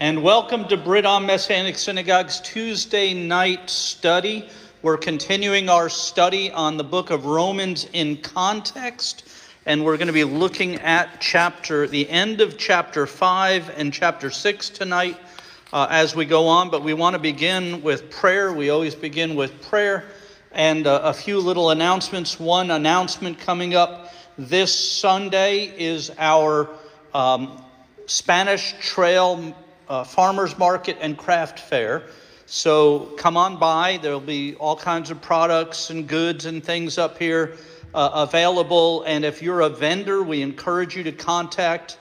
and welcome to Brigham Messianic Synagogue's Tuesday night study. We're continuing our study on the book of Romans in context, and we're going to be looking at chapter, the end of chapter 5 and chapter 6 tonight uh, as we go on. But we want to begin with prayer. We always begin with prayer and uh, a few little announcements. One announcement coming up this Sunday is our um, Spanish Trail uh, farmers market and craft fair. So come on by. There'll be all kinds of products and goods and things up here uh, available. And if you're a vendor, we encourage you to contact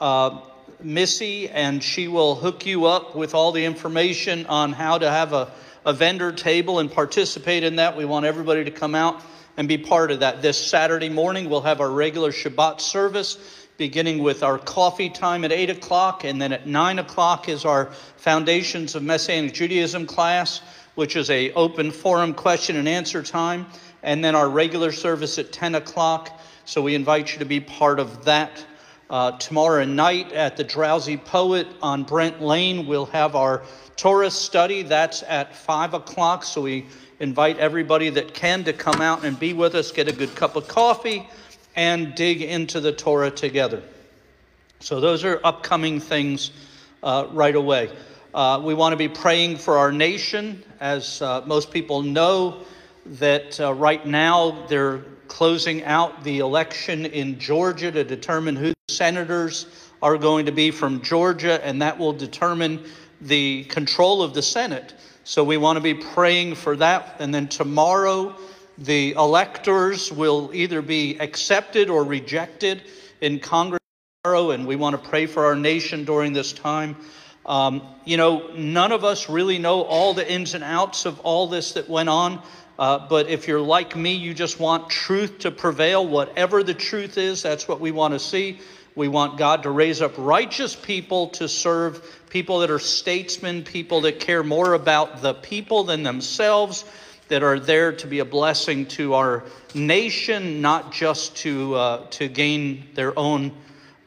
uh, Missy, and she will hook you up with all the information on how to have a, a vendor table and participate in that. We want everybody to come out and be part of that. This Saturday morning, we'll have our regular Shabbat service beginning with our coffee time at 8 o'clock, and then at 9 o'clock is our Foundations of Messianic Judaism class, which is a open forum question and answer time, and then our regular service at 10 o'clock. So we invite you to be part of that. Uh, tomorrow night at the Drowsy Poet on Brent Lane, we'll have our Torah study. That's at 5 o'clock. So we invite everybody that can to come out and be with us, get a good cup of coffee and dig into the Torah together. So, those are upcoming things uh, right away. Uh, we want to be praying for our nation. As uh, most people know, that uh, right now they're closing out the election in Georgia to determine who the senators are going to be from Georgia, and that will determine the control of the Senate. So we want to be praying for that. And then tomorrow, the electors will either be accepted or rejected in Congress tomorrow, and we want to pray for our nation during this time. Um, you know, none of us really know all the ins and outs of all this that went on. Uh, but if you're like me, you just want truth to prevail. Whatever the truth is, that's what we want to see. We want God to raise up righteous people to serve people that are statesmen, people that care more about the people than themselves that are there to be a blessing to our nation, not just to, uh, to gain their own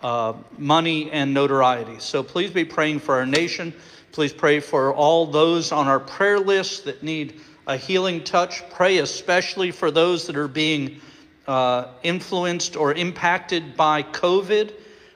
uh, money and notoriety. So please be praying for our nation. Please pray for all those on our prayer list that need a healing touch. Pray especially for those that are being uh, influenced or impacted by COVID.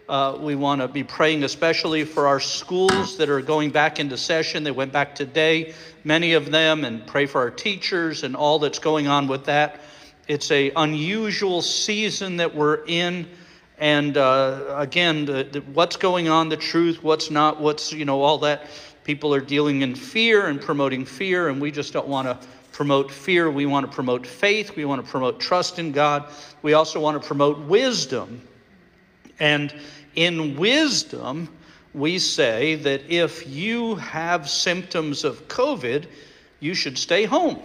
Uh, we want to be praying especially for our schools that are going back into session. They went back today, many of them, and pray for our teachers and all that's going on with that. It's a unusual season that we're in, and uh, again, the, the, what's going on, the truth, what's not, what's you know all that. People are dealing in fear and promoting fear, and we just don't want to promote fear. We want to promote faith. We want to promote trust in God. We also want to promote wisdom. And in wisdom, we say that if you have symptoms of COVID, you should stay home.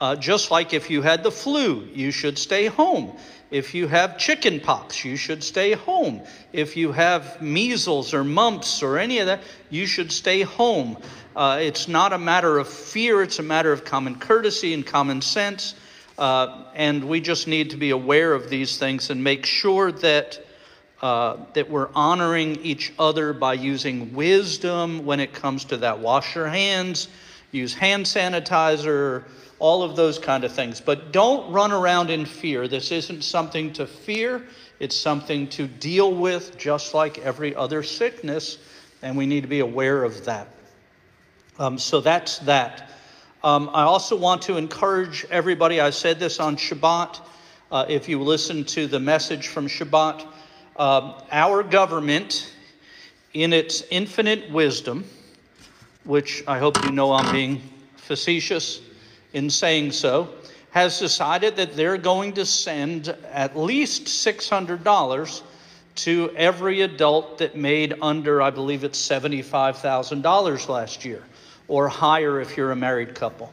Uh, just like if you had the flu, you should stay home. If you have chicken pox, you should stay home. If you have measles or mumps or any of that, you should stay home. Uh, it's not a matter of fear, it's a matter of common courtesy and common sense. Uh, and we just need to be aware of these things and make sure that uh, that we're honoring each other by using wisdom when it comes to that. Wash your hands, use hand sanitizer, all of those kind of things. But don't run around in fear. This isn't something to fear, it's something to deal with, just like every other sickness, and we need to be aware of that. Um, so that's that. Um, I also want to encourage everybody, I said this on Shabbat. Uh, if you listen to the message from Shabbat, uh, our government, in its infinite wisdom, which I hope you know I'm being facetious in saying so, has decided that they're going to send at least $600 to every adult that made under, I believe it's $75,000 last year, or higher if you're a married couple.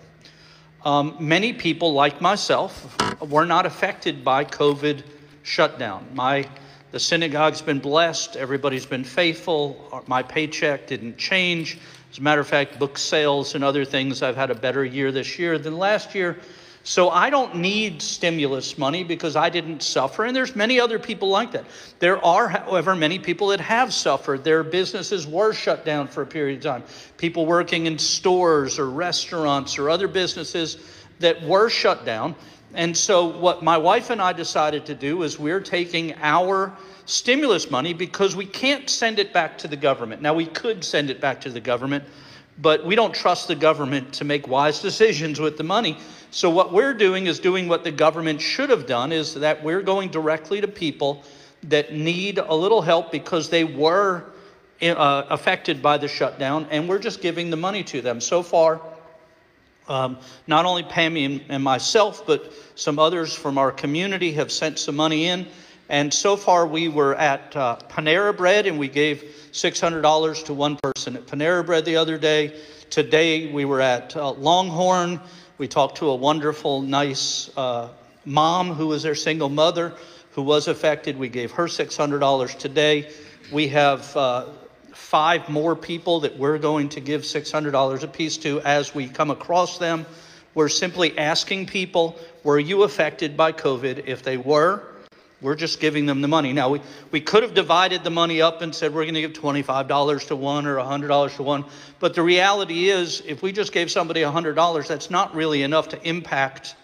Um, many people, like myself, were not affected by COVID shutdown. My the synagogue's been blessed. Everybody's been faithful. My paycheck didn't change. As a matter of fact, book sales and other things, I've had a better year this year than last year. So I don't need stimulus money because I didn't suffer. And there's many other people like that. There are, however, many people that have suffered. Their businesses were shut down for a period of time. People working in stores or restaurants or other businesses that were shut down. And so what my wife and I decided to do is we're taking our stimulus money because we can't send it back to the government. Now we could send it back to the government, but we don't trust the government to make wise decisions with the money. So what we're doing is doing what the government should have done is that we're going directly to people that need a little help because they were uh, affected by the shutdown and we're just giving the money to them. So far, um, not only Pammy and, and myself, but some others from our community have sent some money in. And so far, we were at uh, Panera Bread and we gave $600 to one person at Panera Bread the other day. Today, we were at uh, Longhorn. We talked to a wonderful, nice uh, mom who was their single mother who was affected. We gave her $600 today. We have uh, five more people that we're going to give $600 a piece to as we come across them. We're simply asking people, were you affected by COVID? If they were, we're just giving them the money. Now, we, we could have divided the money up and said we're going to give $25 to one or $100 to one. But the reality is, if we just gave somebody $100, that's not really enough to impact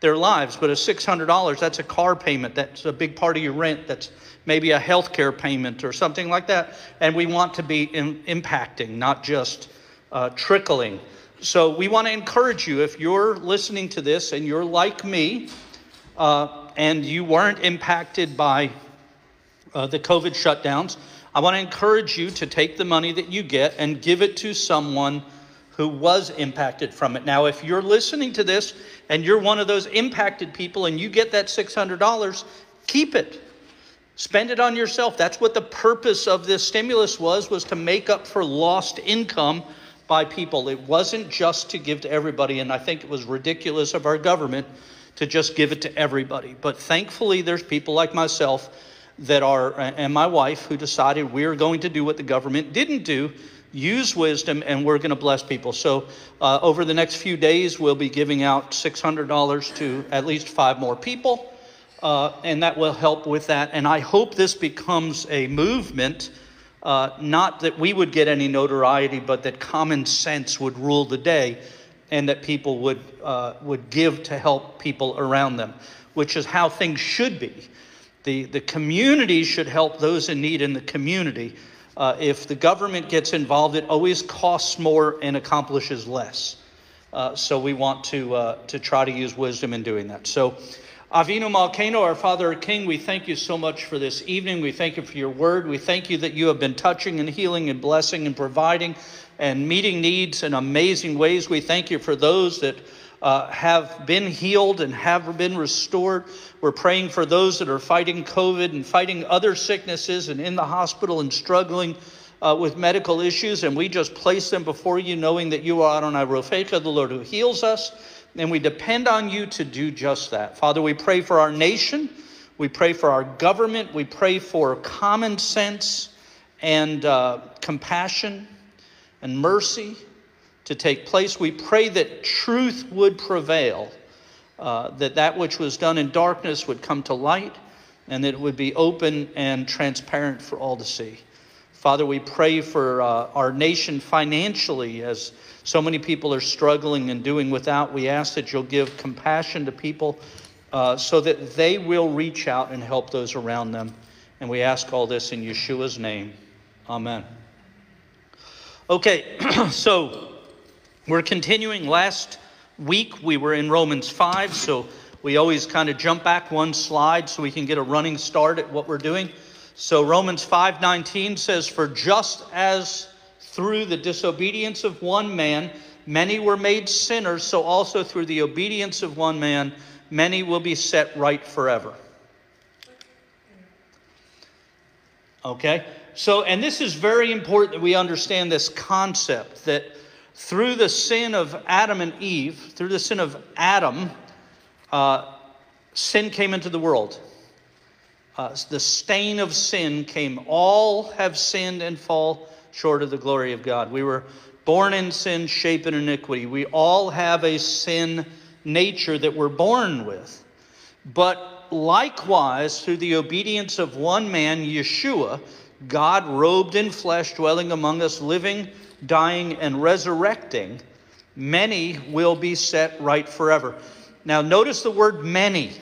their lives. But a $600, that's a car payment. That's a big part of your rent. That's maybe a health care payment or something like that. And we want to be in, impacting, not just uh, trickling. So we want to encourage you if you're listening to this and you're like me uh, and you weren't impacted by uh, the COVID shutdowns, I want to encourage you to take the money that you get and give it to someone who was impacted from it. Now, if you're listening to this and you're one of those impacted people and you get that $600, keep it. Spend it on yourself. That's what the purpose of this stimulus was was to make up for lost income by people. It wasn't just to give to everybody and I think it was ridiculous of our government to just give it to everybody. But thankfully there's people like myself that are and my wife who decided we're going to do what the government didn't do use wisdom and we're going to bless people. So, uh, over the next few days, we'll be giving out $600 to at least five more people uh, and that will help with that. And I hope this becomes a movement, uh, not that we would get any notoriety, but that common sense would rule the day, and that people would uh, would give to help people around them, which is how things should be. The the community should help those in need in the community. Uh, if the government gets involved, it always costs more and accomplishes less. Uh, so we want to uh, to try to use wisdom in doing that. So. Avinu Malkeinu, our Father, King, we thank you so much for this evening. We thank you for your word. We thank you that you have been touching and healing and blessing and providing and meeting needs in amazing ways. We thank you for those that uh, have been healed and have been restored. We're praying for those that are fighting COVID and fighting other sicknesses and in the hospital and struggling uh, with medical issues. And we just place them before you, knowing that you are Adonai Rofecha, the Lord who heals us and we depend on you to do just that. Father, we pray for our nation. We pray for our government. We pray for common sense and uh, compassion and mercy to take place. We pray that truth would prevail, uh, that that which was done in darkness would come to light, and that it would be open and transparent for all to see. Father, we pray for uh, our nation financially as so many people are struggling and doing without. We ask that you'll give compassion to people uh, so that they will reach out and help those around them. And we ask all this in Yeshua's name. Amen. Okay, so we're continuing. Last week we were in Romans 5, so we always kind of jump back one slide so we can get a running start at what we're doing. So Romans 5:19 says for just as through the disobedience of one man, many were made sinners, so also through the obedience of one man, many will be set right forever. Okay? So, and this is very important that we understand this concept that through the sin of Adam and Eve, through the sin of Adam, uh, sin came into the world. Uh, the stain of sin came. All have sinned and fall short of the glory of God. We were born in sin, shaped in iniquity. We all have a sin nature that we're born with. But likewise, through the obedience of one man, Yeshua, God robed in flesh, dwelling among us, living, dying, and resurrecting, many will be set right forever. Now, notice the word many.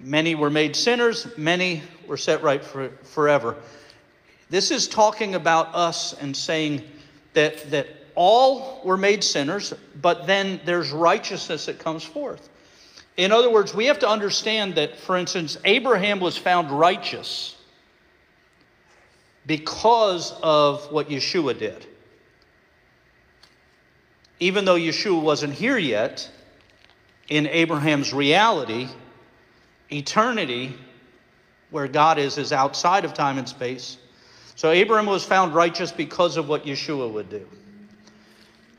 Many were made sinners, many were set right for, forever. This is talking about us and saying that, that all were made sinners, but then there's righteousness that comes forth. In other words, we have to understand that, for instance, Abraham was found righteous because of what Yeshua did. Even though Yeshua wasn't here yet, in Abraham's reality, eternity, where God is, is outside of time and space. So Abraham was found righteous because of what Yeshua would do.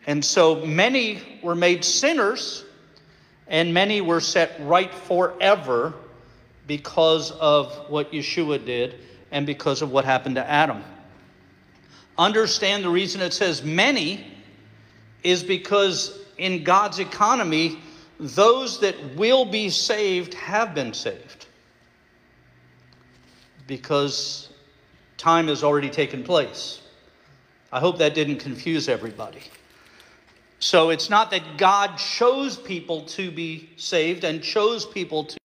And so many were made sinners, and many were set right forever because of what Yeshua did and because of what happened to Adam. Understand the reason it says many is because in God's economy, those that will be saved have been saved because time has already taken place. I hope that didn't confuse everybody. So it's not that God chose people to be saved and chose people to.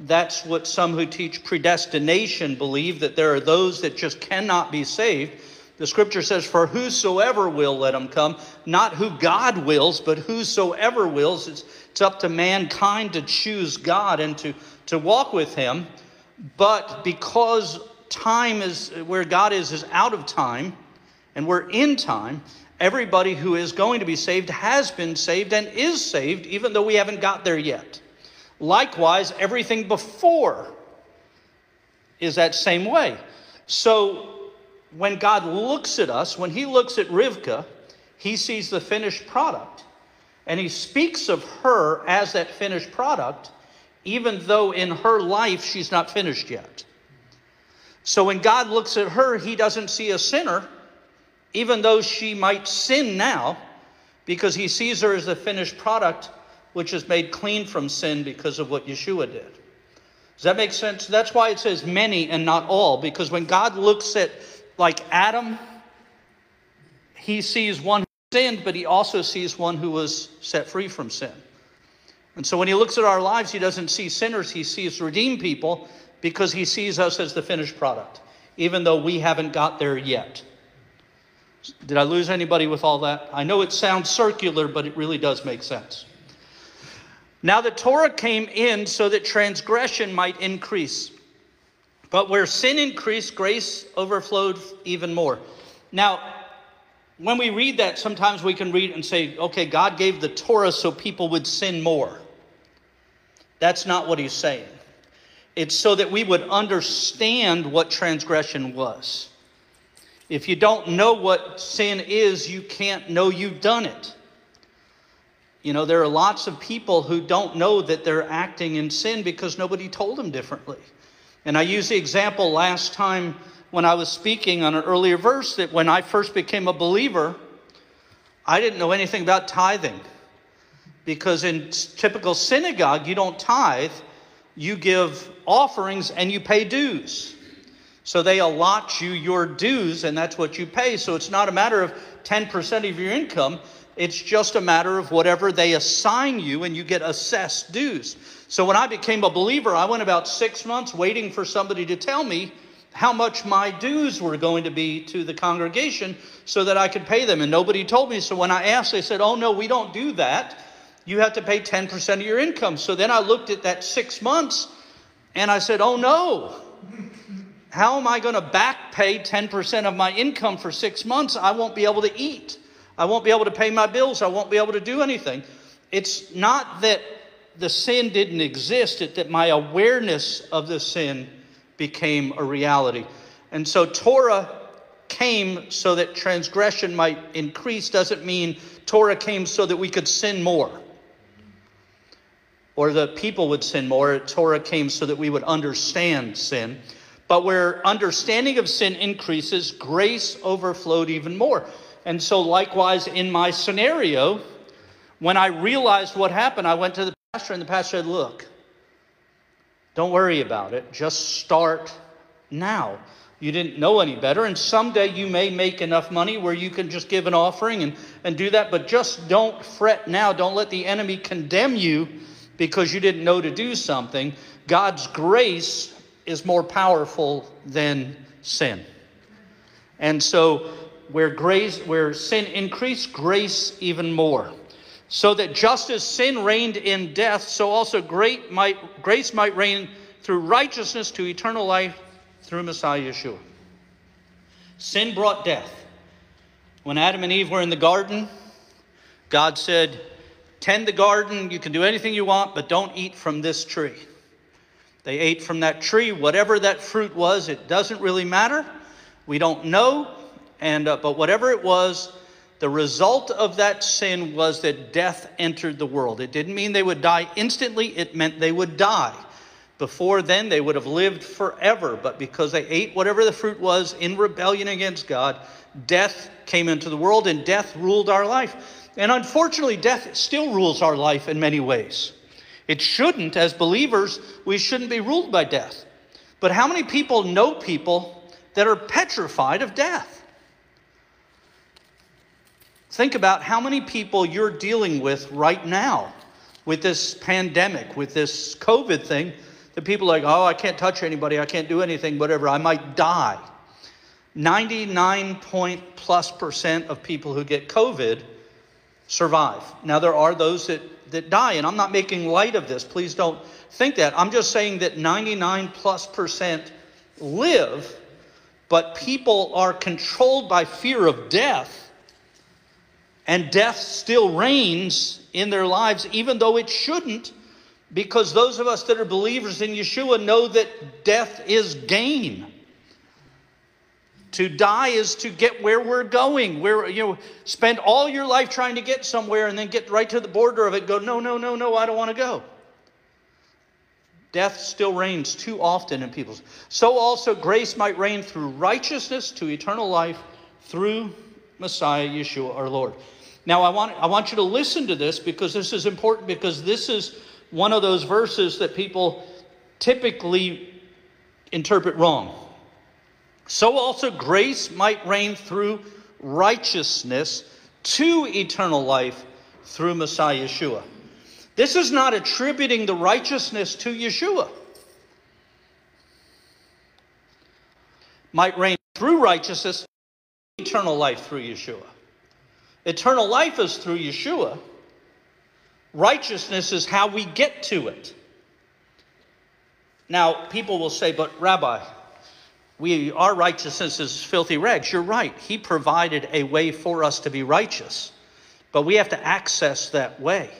That's what some who teach predestination believe that there are those that just cannot be saved the scripture says, For whosoever will, let him come. Not who God wills, but whosoever wills. It's, it's up to mankind to choose God and to, to walk with him. But because time is where God is, is out of time, and we're in time, everybody who is going to be saved has been saved and is saved, even though we haven't got there yet. Likewise, everything before is that same way. So when God looks at us, when He looks at Rivka, He sees the finished product. And He speaks of her as that finished product, even though in her life she's not finished yet. So when God looks at her, He doesn't see a sinner, even though she might sin now, because He sees her as the finished product, which is made clean from sin because of what Yeshua did. Does that make sense? That's why it says many and not all, because when God looks at like Adam, he sees one who sinned, but he also sees one who was set free from sin. And so when he looks at our lives, he doesn't see sinners, he sees redeemed people because he sees us as the finished product, even though we haven't got there yet. Did I lose anybody with all that? I know it sounds circular, but it really does make sense. Now the Torah came in so that transgression might increase. But where sin increased, grace overflowed even more. Now, when we read that, sometimes we can read and say, okay, God gave the Torah so people would sin more. That's not what he's saying. It's so that we would understand what transgression was. If you don't know what sin is, you can't know you've done it. You know, there are lots of people who don't know that they're acting in sin because nobody told them differently. And I used the example last time when I was speaking on an earlier verse that when I first became a believer, I didn't know anything about tithing. Because in typical synagogue, you don't tithe, you give offerings and you pay dues. So they allot you your dues, and that's what you pay. So it's not a matter of 10% of your income, it's just a matter of whatever they assign you, and you get assessed dues. So when I became a believer, I went about six months waiting for somebody to tell me how much my dues were going to be to the congregation so that I could pay them. And nobody told me. So when I asked, they said, Oh, no, we don't do that. You have to pay 10% of your income. So then I looked at that six months and I said, Oh, no. How am I going to back pay 10% of my income for six months? I won't be able to eat. I won't be able to pay my bills. I won't be able to do anything. It's not that the sin didn't exist, it that my awareness of the sin became a reality. And so Torah came so that transgression might increase doesn't mean Torah came so that we could sin more or the people would sin more. Torah came so that we would understand sin. But where understanding of sin increases, grace overflowed even more. And so, likewise, in my scenario, when I realized what happened, I went to the pastor, and the pastor said, Look, don't worry about it. Just start now. You didn't know any better, and someday you may make enough money where you can just give an offering and, and do that, but just don't fret now. Don't let the enemy condemn you because you didn't know to do something. God's grace is more powerful than sin. And so, where grace, where sin increased, grace even more. So that just as sin reigned in death, so also great might, grace might reign through righteousness to eternal life through Messiah Yeshua. Sin brought death. When Adam and Eve were in the garden, God said, Tend the garden, you can do anything you want, but don't eat from this tree. They ate from that tree, whatever that fruit was, it doesn't really matter. We don't know, and uh, but whatever it was, the result of that sin was that death entered the world. It didn't mean they would die instantly, it meant they would die. Before then, they would have lived forever, but because they ate whatever the fruit was in rebellion against God, death came into the world and death ruled our life. And unfortunately, death still rules our life in many ways. It shouldn't, as believers, we shouldn't be ruled by death. But how many people know people that are petrified of death? Think about how many people you're dealing with right now with this pandemic, with this COVID thing the people like, oh, I can't touch anybody, I can't do anything, whatever, I might die. 99 point plus percent of people who get COVID survive. Now, there are those that, that die, and I'm not making light of this. Please don't think that. I'm just saying that 99 plus percent live, but people are controlled by fear of death, and death still reigns in their lives, even though it shouldn't because those of us that are believers in Yeshua know that death is gain. To die is to get where we're going. Where you know, spend all your life trying to get somewhere and then get right to the border of it, go, no, no, no, no, I don't want to go. Death still reigns too often in people's. So also grace might reign through righteousness to eternal life through Messiah Yeshua our Lord. Now I want I want you to listen to this because this is important because this is one of those verses that people typically interpret wrong. So also grace might reign through righteousness to eternal life through Messiah Yeshua. This is not attributing the righteousness to Yeshua. Might reign through righteousness, eternal life through Yeshua. Eternal life is through Yeshua. Righteousness is how we get to it. Now, people will say, but Rabbi, we, our righteousness is filthy rags. You're right. He provided a way for us to be righteous, but we have to access that way.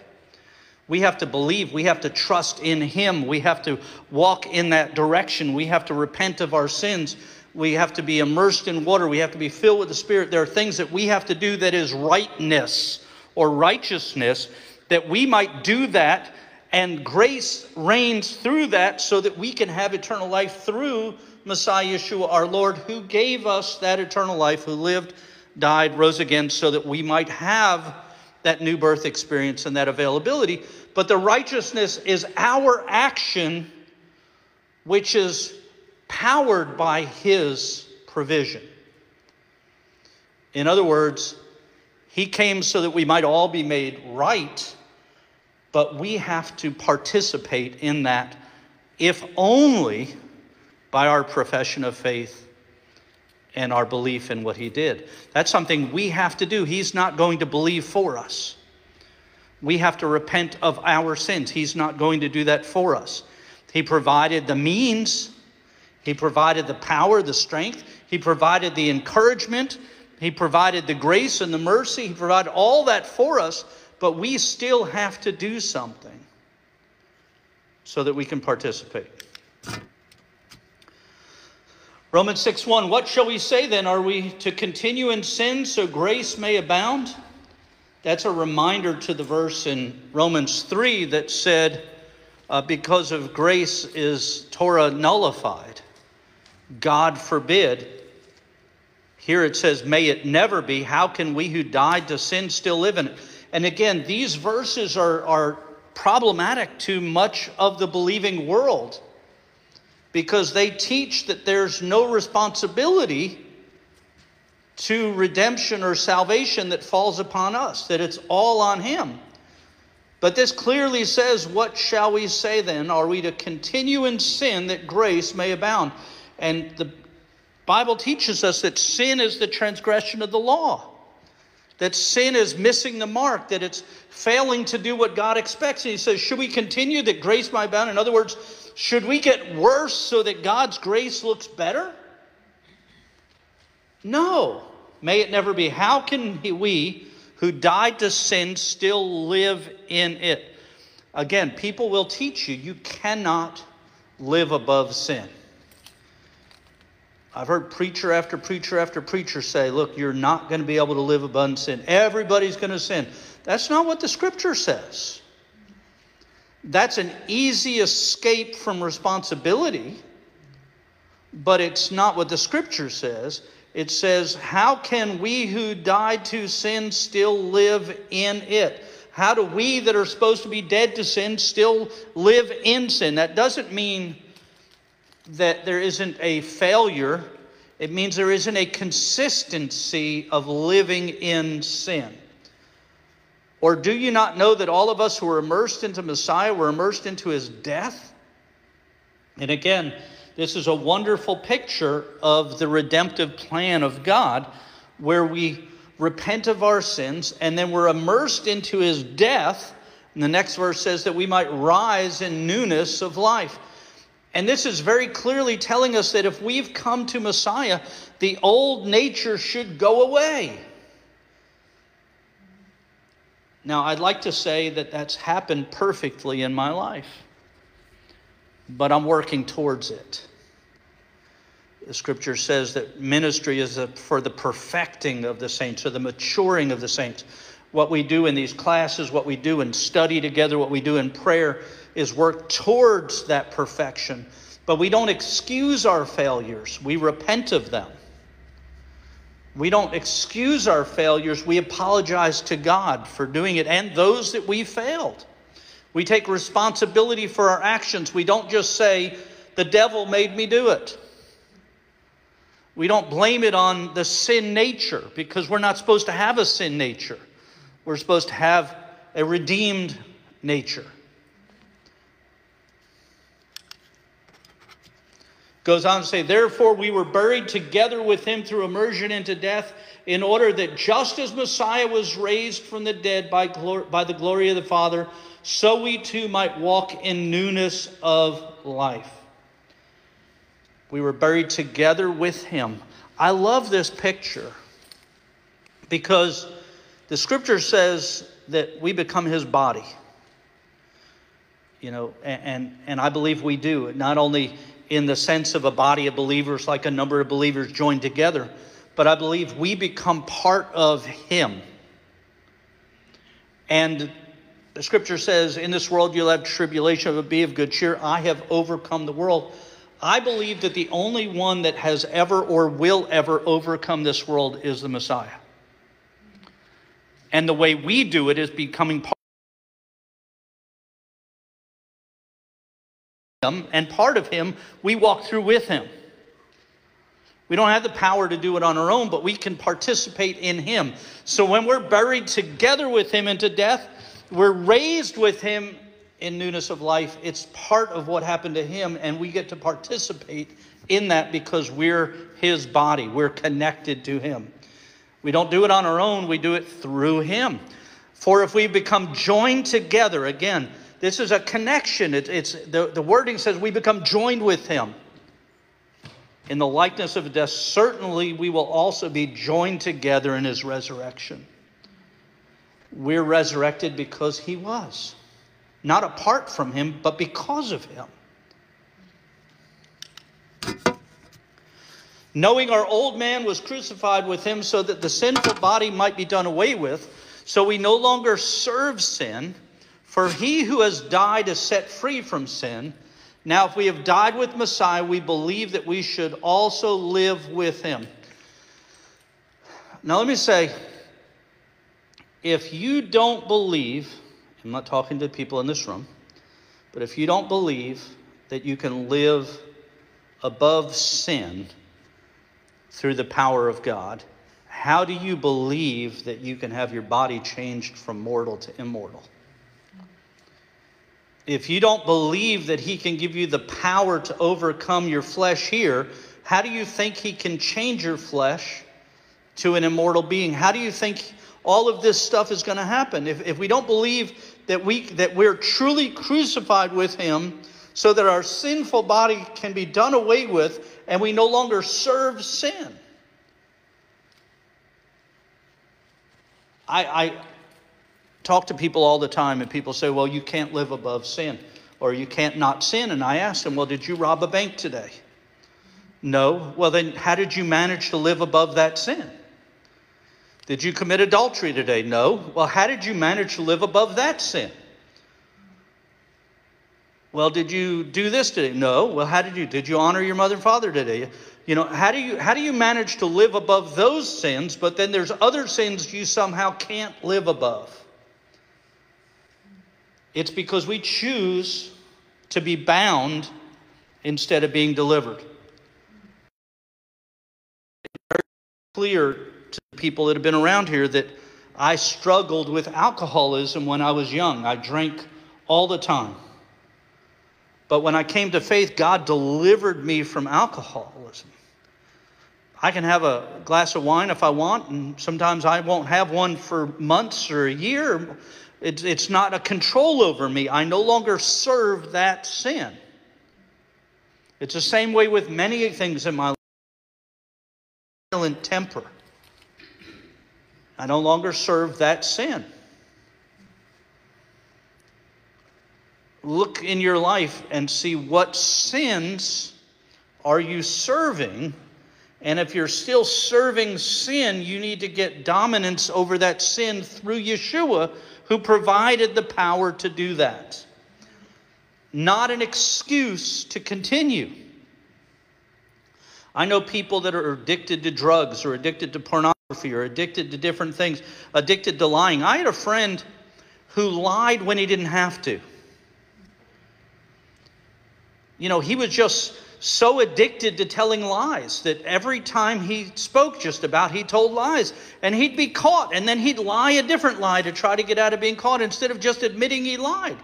We have to believe. We have to trust in Him. We have to walk in that direction. We have to repent of our sins. We have to be immersed in water. We have to be filled with the Spirit. There are things that we have to do that is rightness or righteousness that we might do that and grace reigns through that so that we can have eternal life through Messiah Yeshua our Lord, who gave us that eternal life, who lived, died, rose again, so that we might have that new birth experience and that availability. But the righteousness is our action, which is powered by His provision. In other words, He came so that we might all be made right but we have to participate in that, if only by our profession of faith and our belief in what he did. That's something we have to do. He's not going to believe for us. We have to repent of our sins. He's not going to do that for us. He provided the means, He provided the power, the strength, He provided the encouragement, He provided the grace and the mercy, He provided all that for us but we still have to do something so that we can participate. Romans 6 1, what shall we say then? Are we to continue in sin so grace may abound? That's a reminder to the verse in Romans 3 that said, uh, because of grace is Torah nullified. God forbid. Here it says, May it never be. How can we who died to sin still live in it? And again, these verses are, are problematic to much of the believing world because they teach that there's no responsibility to redemption or salvation that falls upon us, that it's all on Him. But this clearly says, What shall we say then? Are we to continue in sin that grace may abound? And the Bible teaches us that sin is the transgression of the law, that sin is missing the mark, that it's failing to do what God expects. And He says, Should we continue that grace might abound? In other words, should we get worse so that God's grace looks better? No. May it never be. How can we who died to sin still live in it? Again, people will teach you you cannot live above sin. I've heard preacher after preacher after preacher say, look, you're not going to be able to live above sin. Everybody's going to sin. That's not what the scripture says. That's an easy escape from responsibility, but it's not what the scripture says it says, How can we who died to sin still live in it? How do we that are supposed to be dead to sin still live in sin? That doesn't mean that there isn't a failure, it means there isn't a consistency of living in sin. Or do you not know that all of us who were immersed into Messiah were immersed into his death? And again, this is a wonderful picture of the redemptive plan of God where we repent of our sins and then we're immersed into his death. And the next verse says that we might rise in newness of life. And this is very clearly telling us that if we've come to Messiah, the old nature should go away. Now, I'd like to say that that's happened perfectly in my life, but I'm working towards it. The scripture says that ministry is for the perfecting of the saints, or the maturing of the saints. What we do in these classes, what we do in study together, what we do in prayer is work towards that perfection. But we don't excuse our failures, we repent of them. We don't excuse our failures, we apologize to God for doing it and those that we failed. We take responsibility for our actions. We don't just say, the devil made me do it. We don't blame it on the sin nature because we're not supposed to have a sin nature. We're supposed to have a redeemed nature. Goes on to say, Therefore, we were buried together with him through immersion into death, in order that just as Messiah was raised from the dead by, glor- by the glory of the Father, so we too might walk in newness of life. We were buried together with him. I love this picture because the scripture says that we become his body. You know, and, and I believe we do, not only in the sense of a body of believers, like a number of believers joined together, but I believe we become part of him. And the scripture says, In this world you'll have tribulation, but be of good cheer. I have overcome the world. I believe that the only one that has ever or will ever overcome this world is the Messiah. And the way we do it is becoming part him, and part of him we walk through with him. We don't have the power to do it on our own, but we can participate in him. So when we're buried together with him into death, we're raised with him in newness of life. It's part of what happened to him, and we get to participate in that because we're his body. We're connected to him. We don't do it on our own, we do it through him. For if we become joined together, again, this is a connection. It, it's the, the wording says we become joined with him. In the likeness of death, certainly we will also be joined together in his resurrection. We're resurrected because he was not apart from him, but because of him. Knowing our old man was crucified with him so that the sinful body might be done away with, so we no longer serve sin, for he who has died is set free from sin. Now, if we have died with Messiah, we believe that we should also live with him. Now, let me say if you don't believe, I'm not talking to people in this room, but if you don't believe that you can live above sin through the power of God, how do you believe that you can have your body changed from mortal to immortal? If you don't believe that He can give you the power to overcome your flesh here, how do you think He can change your flesh to an immortal being? How do you think all of this stuff is going to happen? If, if we don't believe that, we, that we're truly crucified with Him so that our sinful body can be done away with and we no longer serve sin. I, I talk to people all the time, and people say, Well, you can't live above sin, or you can't not sin. And I ask them, Well, did you rob a bank today? No. Well, then, how did you manage to live above that sin? Did you commit adultery today? No. Well, how did you manage to live above that sin? Well, did you do this today? No. Well, how did you? Did you honor your mother and father today? You know, how do you how do you manage to live above those sins, but then there's other sins you somehow can't live above? It's because we choose to be bound instead of being delivered. It's very clear to people that have been around here that I struggled with alcoholism when I was young. I drank all the time. But when I came to faith, God delivered me from alcoholism. I can have a glass of wine if I want, and sometimes I won't have one for months or a year. It's, it's not a control over me. I no longer serve that sin. It's the same way with many things in my life. Violent temper. I no longer serve that sin. Look in your life and see what sins are you serving and if you're still serving sin, you need to get dominance over that sin through Yeshua, who provided the power to do that. Not an excuse to continue. I know people that are addicted to drugs or addicted to pornography or addicted to different things, addicted to lying. I had a friend who lied when he didn't have to. You know, he was just so addicted to telling lies that every time he spoke just about, he told lies. And he'd be caught, and then he'd lie a different lie to try to get out of being caught instead of just admitting he lied.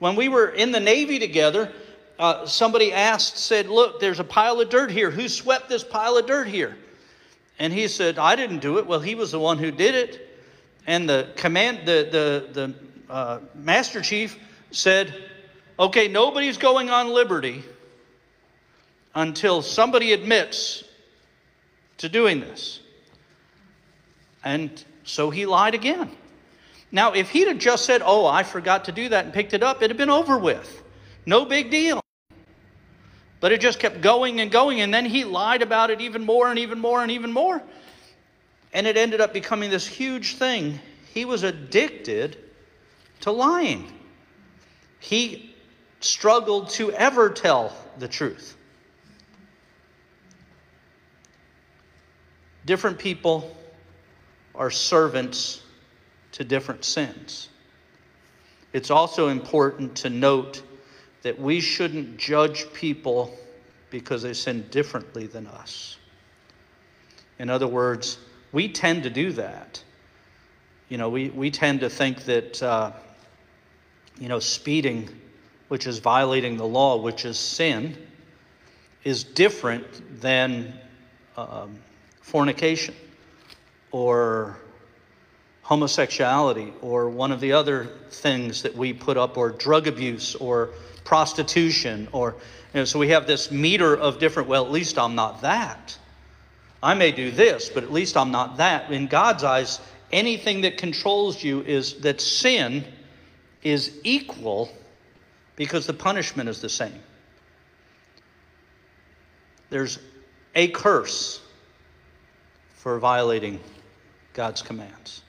When we were in the Navy together, uh, somebody asked, said, Look, there's a pile of dirt here. Who swept this pile of dirt here? And he said, I didn't do it. Well, he was the one who did it. And the command, the, the, the uh, master chief said, Okay, nobody's going on liberty until somebody admits to doing this. And so he lied again. Now, if he'd have just said, Oh, I forgot to do that and picked it up, it'd have been over with. No big deal. But it just kept going and going, and then he lied about it even more and even more and even more. And it ended up becoming this huge thing. He was addicted to lying. He struggled to ever tell the truth. Different people are servants to different sins. It's also important to note that we shouldn't judge people because they sin differently than us. In other words, we tend to do that. You know, we, we tend to think that, uh, you know, speeding, which is violating the law, which is sin, is different than um, fornication or homosexuality or one of the other things that we put up or drug abuse or prostitution or you know, so we have this meter of different well at least i'm not that. I may do this but at least i'm not that. In god's eyes anything that controls you is that sin is equal because the punishment is the same. There's a curse for violating God's commands.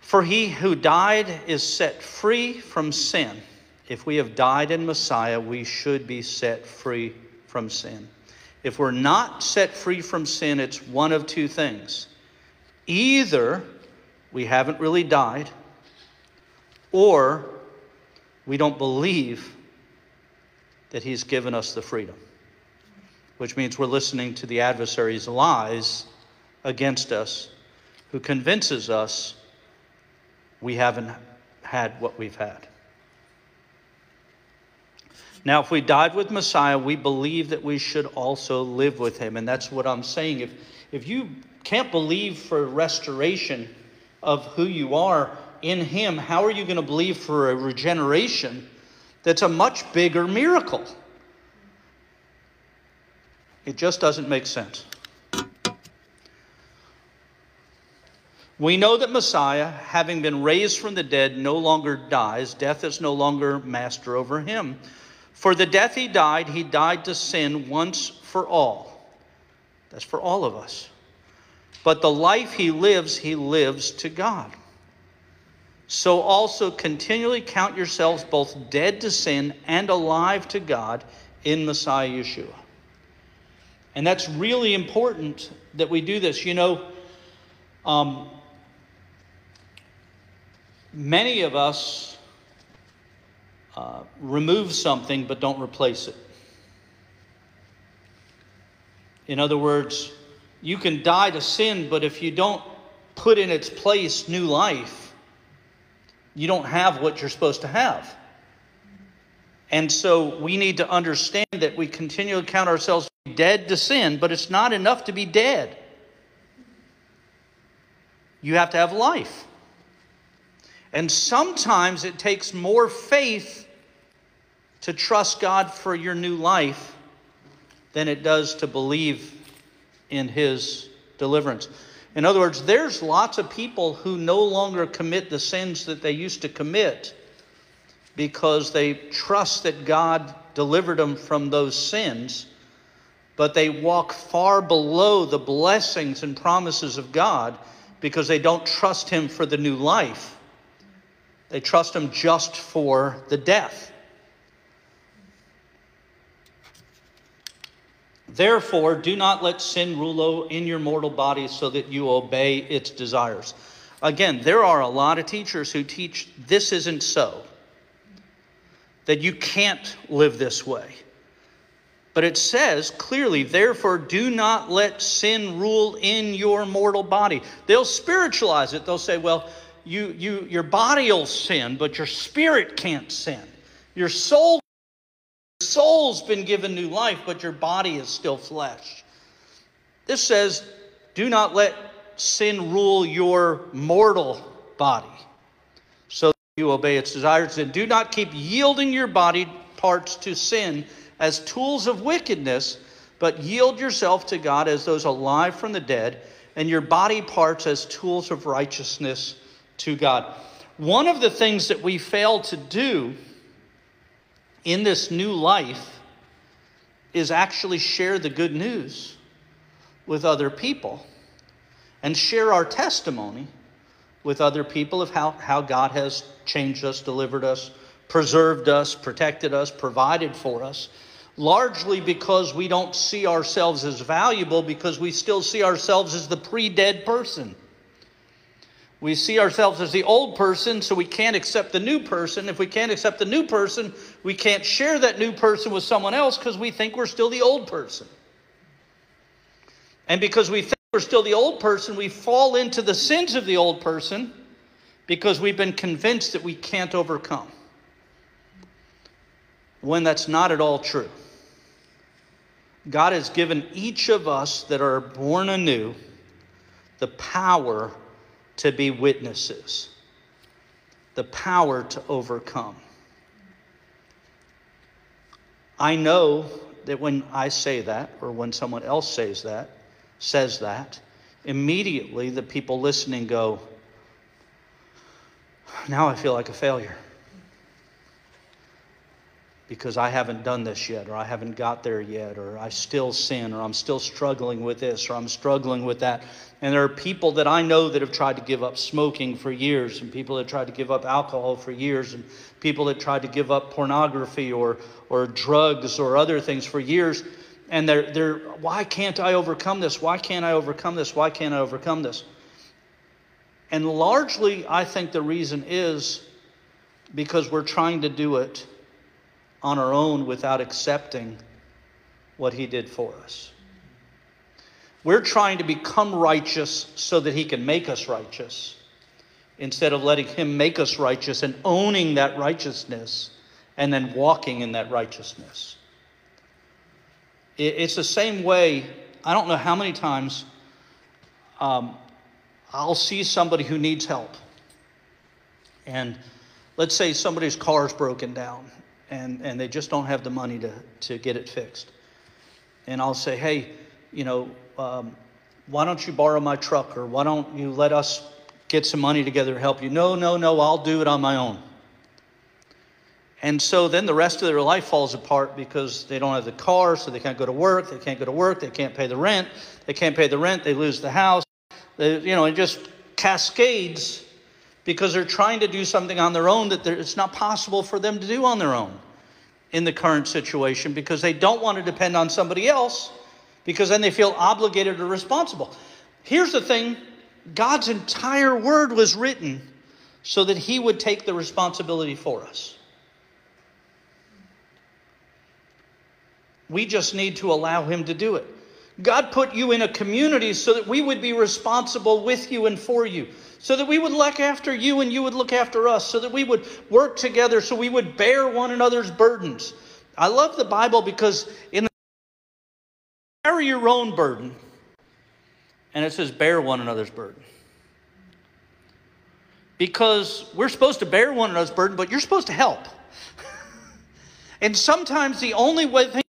For he who died is set free from sin. If we have died in Messiah, we should be set free from sin. If we're not set free from sin, it's one of two things. Either we haven't really died, or we don't believe that He's given us the freedom, which means we're listening to the adversary's lies against us, who convinces us we haven't had what we've had. Now, if we died with Messiah, we believe that we should also live with him. And that's what I'm saying. If, if you can't believe for restoration of who you are in him, how are you going to believe for a regeneration that's a much bigger miracle? It just doesn't make sense. We know that Messiah, having been raised from the dead, no longer dies. Death is no longer master over him. For the death he died, he died to sin once for all. That's for all of us. But the life he lives, he lives to God. So also continually count yourselves both dead to sin and alive to God in Messiah Yeshua. And that's really important that we do this. You know, um, many of us uh, remove something but don't replace it. In other words, you can die to sin, but if you don't put in its place new life, you don't have what you're supposed to have. And so we need to understand that we continually count ourselves dead to sin, but it's not enough to be dead. You have to have life. And sometimes it takes more faith to trust God for your new life than it does to believe in His deliverance. In other words, there's lots of people who no longer commit the sins that they used to commit because they trust that God delivered them from those sins, but they walk far below the blessings and promises of God because they don't trust Him for the new life. They trust Him just for the death. Therefore, do not let sin rule in your mortal body so that you obey its desires. Again, there are a lot of teachers who teach this isn't so, that you can't live this way. But it says clearly, therefore, do not let sin rule in your mortal body. They'll spiritualize it. They'll say, well, you, you, your body will sin, but your spirit can't sin. Your soul soul's been given new life, but your body is still flesh. This says, do not let sin rule your mortal body so that you obey its desires. And do not keep yielding your body parts to sin as tools of wickedness, but yield yourself to God as those alive from the dead, and your body parts as tools of righteousness to God. One of the things that we fail to do in this new life is actually share the good news with other people and share our testimony with other people of how, how God has changed us, delivered us, preserved us, protected us, provided for us, largely because we don't see ourselves as valuable because we still see ourselves as the pre dead person. We see ourselves as the old person, so we can't accept the new person. If we can't accept the new person, we can't share that new person with someone else because we think we're still the old person. And because we think we're still the old person, we fall into the sins of the old person because we've been convinced that we can't overcome. When that's not at all true. God has given each of us that are born anew the power to be witnesses, the power to overcome. I know that when I say that, or when someone else says that, says that, immediately the people listening go, Now I feel like a failure because I haven't done this yet, or I haven't got there yet, or I still sin, or I'm still struggling with this, or I'm struggling with that. And there are people that I know that have tried to give up smoking for years, and people that tried to give up alcohol for years, and people that tried to give up pornography or, or drugs or other things for years. And they're, they're, why can't I overcome this? Why can't I overcome this? Why can't I overcome this? And largely, I think the reason is because we're trying to do it on our own without accepting what He did for us. We're trying to become righteous so that He can make us righteous instead of letting Him make us righteous and owning that righteousness and then walking in that righteousness. It's the same way, I don't know how many times um, I'll see somebody who needs help. And let's say somebody's car is broken down and, and they just don't have the money to, to get it fixed. And I'll say, hey, you know, um, why don't you borrow my truck or why don't you let us get some money together to help you? No, no, no, I'll do it on my own. And so then the rest of their life falls apart because they don't have the car, so they can't go to work. They can't go to work. They can't pay the rent. They can't pay the rent. They lose the house. They, you know, it just cascades because they're trying to do something on their own that it's not possible for them to do on their own in the current situation because they don't want to depend on somebody else because then they feel obligated or responsible. Here's the thing God's entire word was written so that He would take the responsibility for us. We just need to allow Him to do it. God put you in a community so that we would be responsible with you and for you, so that we would look after you and you would look after us, so that we would work together, so we would bear one another's burdens. I love the Bible because in the carry your own burden, and it says bear one another's burden. Because we're supposed to bear one another's burden, but you're supposed to help. and sometimes the only way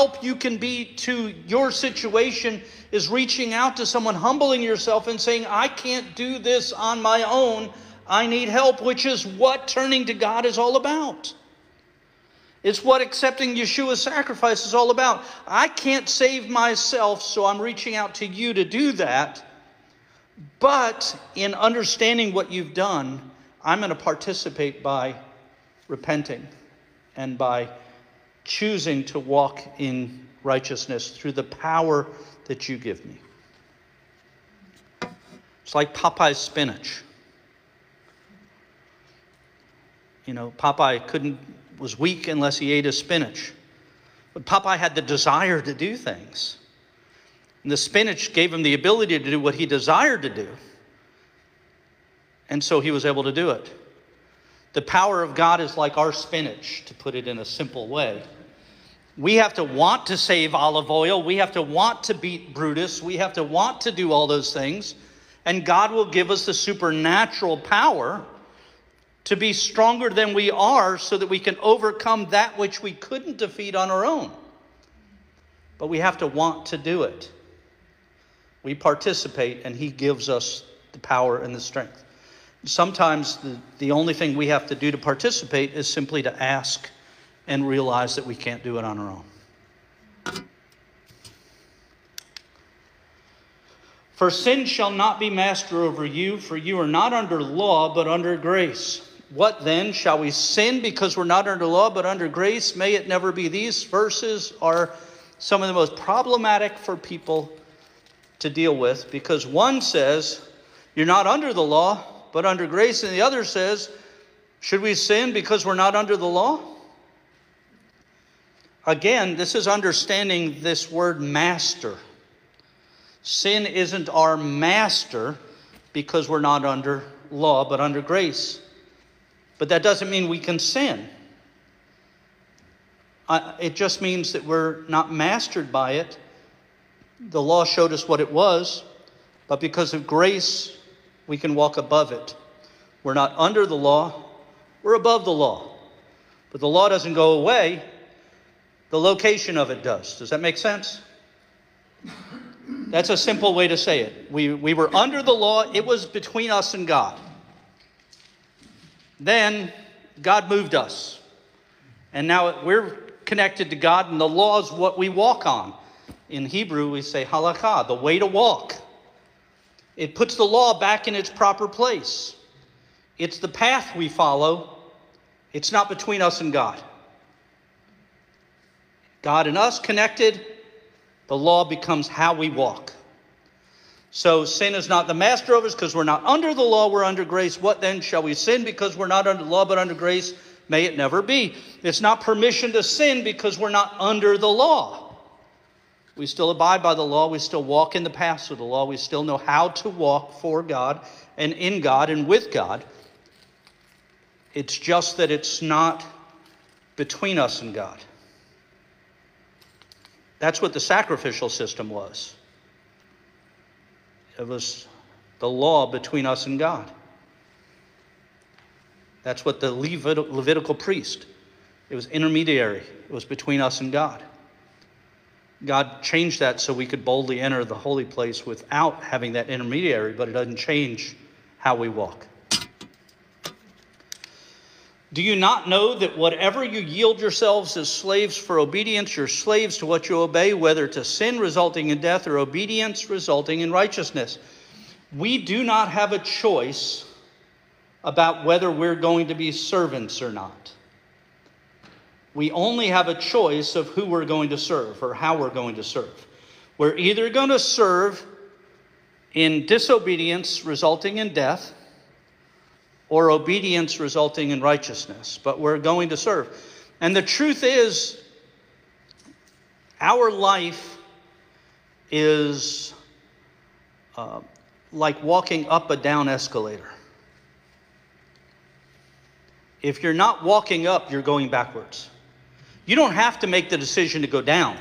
help you can be to your situation is reaching out to someone, humbling yourself, and saying, I can't do this on my own. I need help, which is what turning to God is all about. It's what accepting Yeshua's sacrifice is all about. I can't save myself, so I'm reaching out to you to do that. But in understanding what you've done, I'm going to participate by repenting and by choosing to walk in righteousness through the power that you give me. It's like Popeye's spinach. You know, Popeye couldn't was weak unless he ate his spinach. But Popeye had the desire to do things. And the spinach gave him the ability to do what he desired to do. And so he was able to do it. The power of God is like our spinach, to put it in a simple way. We have to want to save Olive Oyl. We have to want to beat Brutus. We have to want to do all those things. And God will give us the supernatural power to be stronger than we are so that we can overcome that which we couldn't defeat on our own. But we have to want to do it. We participate, and He gives us the power and the strength. Sometimes the, the only thing we have to do to participate is simply to ask and realize that we can't do it on our own. For sin shall not be master over you, for you are not under law, but under grace. What then? Shall we sin because we're not under law, but under grace? May it never be. These verses are some of the most problematic for people to deal with because one says, You're not under the law, but under grace, and the other says, Should we sin because we're not under the law? Again, this is understanding this word master. Sin isn't our master because we're not under law, but under grace. But that doesn't mean we can sin. it just means that we're not mastered by it. The law showed us what it was, but because of grace, we can walk above it. We're not under the law, we're above the law. But the law doesn't go away, the location of it does. Does that make sense? That's a simple way to say it. We, we were under the law, it was between us and God. Then God moved us. And now we're connected to God, and the law is what we walk on. In Hebrew, we say halakha, the way to walk. It puts the law back in its proper place. It's the path we follow, It's not between us and God. God and us connected, the law becomes how we walk. So sin is not the master of us because we're not under the law, we're under grace. What then shall we sin because we're not under the law but under grace? May it never be. It's not permission to sin because we're not under the law. We still abide by the law. We still walk in the paths of the law. We still know how to walk for God and in God and with God. It's just that it's not between us and God. That's what the sacrificial system was. It was the law between us and God. That's what the Levitical priest, it was intermediary. It was between us and God. God changed that so we could boldly enter the holy place without having that intermediary, but it doesn't change how we walk. Do you not know that whatever you yield yourselves as slaves for obedience, you're slaves to what you obey, whether to sin resulting in death or obedience resulting in righteousness? We do not have a choice about whether we're going to be servants or not. We only have a choice of who we're going to serve or how we're going to serve. We're either going to serve in disobedience resulting in death or obedience resulting in righteousness, but we're going to serve. And the truth is, our life is uh, like walking up a down escalator. If you're not walking up, you're going backwards. You don't have to make the decision to go down.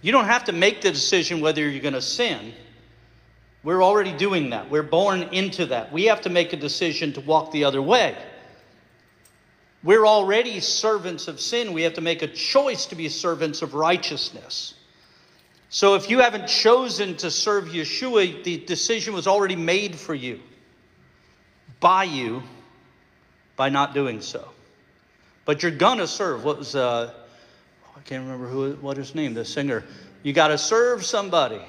You don't have to make the decision whether you're going to sin. We're already doing that. We're born into that. We have to make a decision to walk the other way. We're already servants of sin. We have to make a choice to be servants of righteousness. So if you haven't chosen to serve Yeshua, the decision was already made for you by you by not doing so. But you're gonna serve. What was uh, I can't remember who what his name, the singer. You got to serve somebody.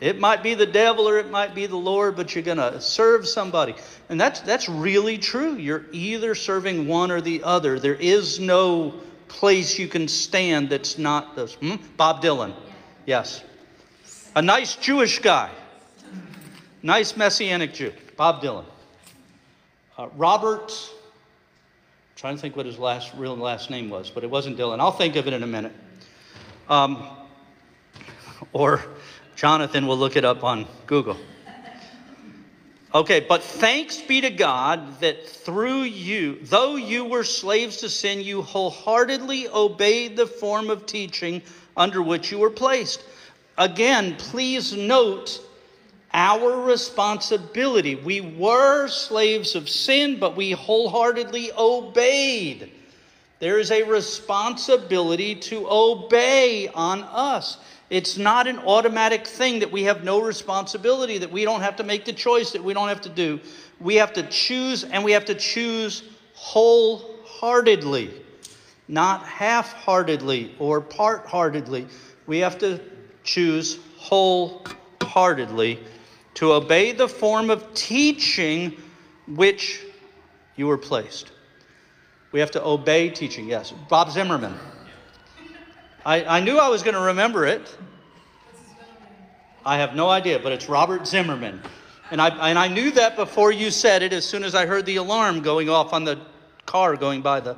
It might be the devil or it might be the Lord, but you're to serve somebody. And that's, that's really true. You're either serving one or the other. There is no place you can stand that's not this. Hmm? Bob Dylan. Yes. A nice Jewish guy. Nice Messianic Jew. Bob Dylan. Uh, Robert, trying to think what his last real last name was, but it wasn't Dylan. I'll think of it in a minute. Um, or Jonathan will look it up on Google. Okay, but thanks be to God that through you, though you were slaves to sin, you wholeheartedly obeyed the form of teaching under which you were placed. Again, please note our responsibility. We were slaves of sin, but we wholeheartedly obeyed. There is a responsibility to obey on us. It's not an automatic thing that we have no responsibility, that we don't have to make the choice, that we don't have to do. We have to choose, and we have to choose wholeheartedly, not half heartedly or part heartedly. We have to choose wholeheartedly to obey the form of teaching which you were placed. We have to obey teaching, yes. Bob Zimmerman. I, I knew I was going to remember it. I have no idea, but it's Robert Zimmerman. And I, and I knew that before you said it as soon as I heard the alarm going off on the car going by the,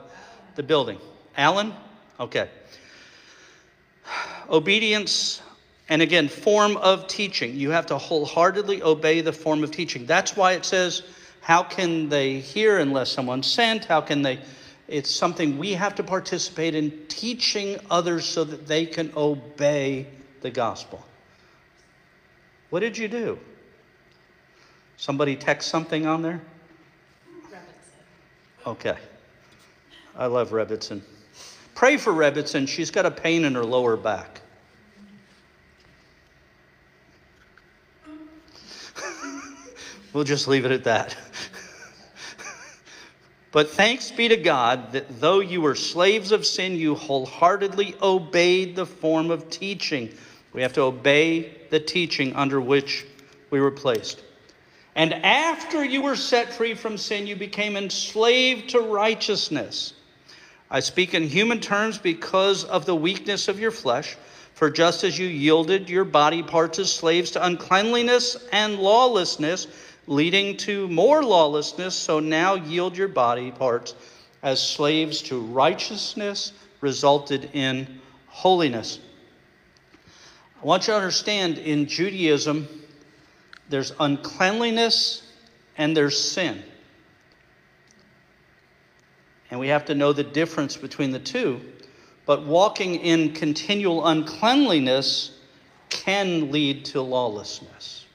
the building. Alan? Okay. Obedience, and again, form of teaching. You have to wholeheartedly obey the form of teaching. That's why it says, How can they hear unless someone's sent? How can they it's something we have to participate in teaching others so that they can obey the gospel. What did you do? Somebody text something on there? Okay. I love Rebbetzin. Pray for Rebbetzin. She's got a pain in her lower back. We'll just leave it at that. But thanks be to God that though you were slaves of sin, you wholeheartedly obeyed the form of teaching. We have to obey the teaching under which we were placed. And after you were set free from sin, you became enslaved to righteousness. I speak in human terms because of the weakness of your flesh. For just as you yielded your body parts as slaves to uncleanliness and lawlessness, leading to more lawlessness, so now yield your body parts as slaves to righteousness, resulted in holiness. I want you to understand in Judaism, there's uncleanliness and there's sin. And we have to know the difference between the two. But walking in continual uncleanliness can lead to lawlessness.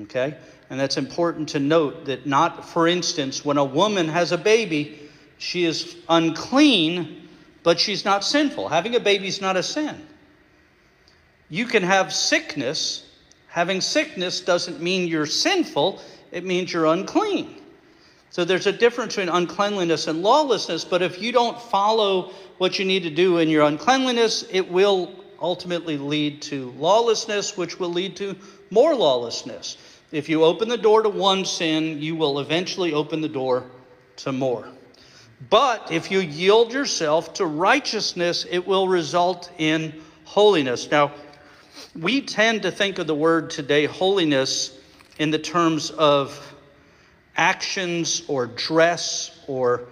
Okay? And that's important to note that not, for instance, when a woman has a baby, she is unclean, but she's not sinful. Having a baby is not a sin. You can have sickness. Having sickness doesn't mean you're sinful, it means you're unclean. So there's a difference between uncleanliness and lawlessness, but if you don't follow what you need to do in your uncleanliness, it will ultimately lead to lawlessness, which will lead to more lawlessness. If you open the door to one sin, you will eventually open the door to more. But if you yield yourself to righteousness, it will result in holiness. Now, we tend to think of the word today, holiness, in the terms of actions or dress or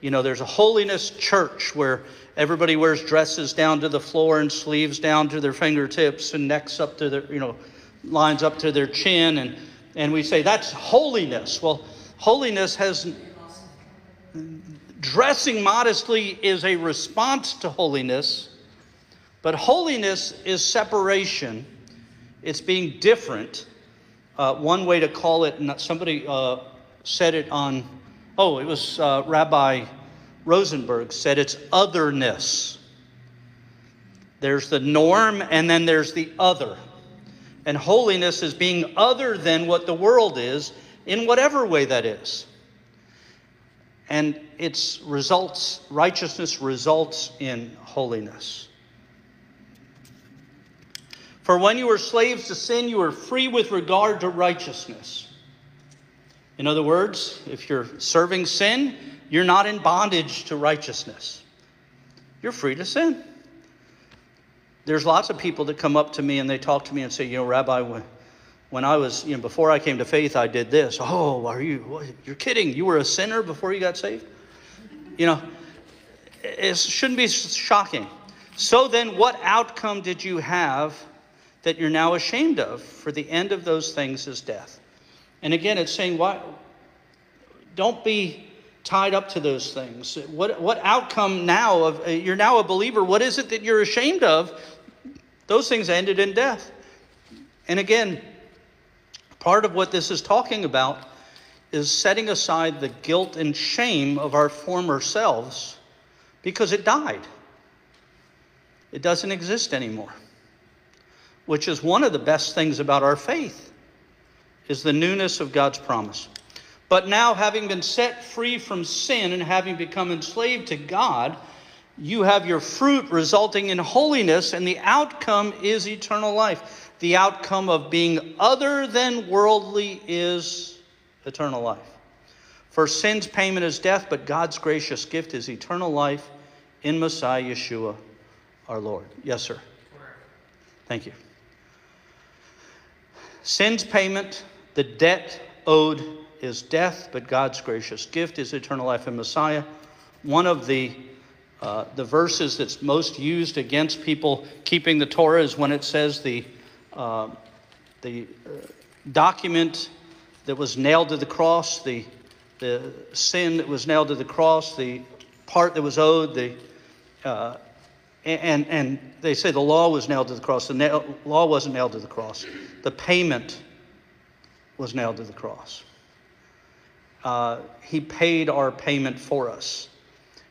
you know there's a holiness church where everybody wears dresses down to the floor and sleeves down to their fingertips and necks up to their you know lines up to their chin and and we say that's holiness well holiness has dressing modestly is a response to holiness but holiness is separation it's being different uh, one way to call it somebody uh, said it on, oh, it was uh, Rabbi Rosenberg said it's otherness. There's the norm and then there's the other. And holiness is being other than what the world is in whatever way that is. And its results, righteousness results in holiness. For when you were slaves to sin, you were free with regard to righteousness. In other words, if you're serving sin, you're not in bondage to righteousness. You're free to sin. There's lots of people that come up to me and they talk to me and say, you know, Rabbi, when, I was, you know, before I came to faith, I did this. Oh, are you, you're kidding. You were a sinner before you got saved? You know, it shouldn't be shocking. So then, what outcome did you have that you're now ashamed of? For the end of those things is death. And again, it's saying, why, don't be tied up to those things. What, what outcome now of, you're now a believer, what is it that you're ashamed of? Those things ended in death. And again, part of what this is talking about is setting aside the guilt and shame of our former selves because it died. It doesn't exist anymore, which is one of the best things about our faith is the newness of God's promise. But now, having been set free from sin and having become enslaved to God, you have your fruit resulting in holiness, and the outcome is eternal life. The outcome of being other than worldly is eternal life. For sin's payment is death, but God's gracious gift is eternal life in Messiah Yeshua, our Lord. Yes, sir. Thank you. Sin's payment the debt owed is death, but God's gracious gift is eternal life in Messiah. One of the uh, the verses that's most used against people keeping the Torah is when it says the uh, the uh, document that was nailed to the cross, the the sin that was nailed to the cross, the part that was owed, the uh, and and they say the law was nailed to the cross. The nail, law wasn't nailed to the cross. The payment was nailed to the cross. Uh, he paid our payment for us.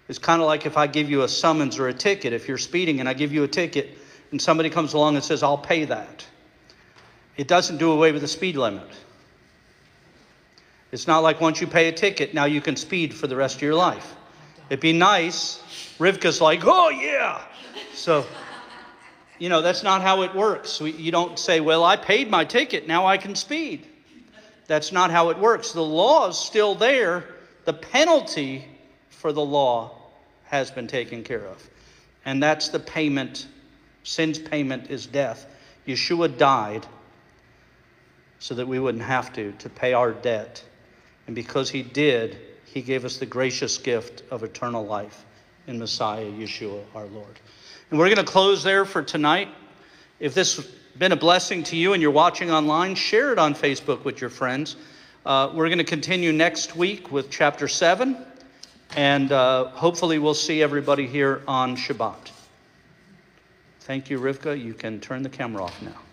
It's kind of like if I give you a summons or a ticket. If you're speeding and I give you a ticket and somebody comes along and says, I'll pay that, it doesn't do away with the speed limit. It's not like once you pay a ticket, now you can speed for the rest of your life. It'd be nice. Rivka's like, oh, yeah. So, you know, that's not how it works. you don't say, well, I paid my ticket, now I can speed. That's not how it works. The law is still there. The penalty for the law has been taken care of. And that's the payment. Sin's payment is death. Yeshua died so that we wouldn't have to, to pay our debt. And because he did, he gave us the gracious gift of eternal life in Messiah, Yeshua, our Lord. And we're going to close there for tonight. If this has been a blessing to you and you're watching online, share it on Facebook with your friends. Uh, we're going to continue next week with chapter 7, and uh, hopefully we'll see everybody here on Shabbat. Thank you, Rivka. You can turn the camera off now.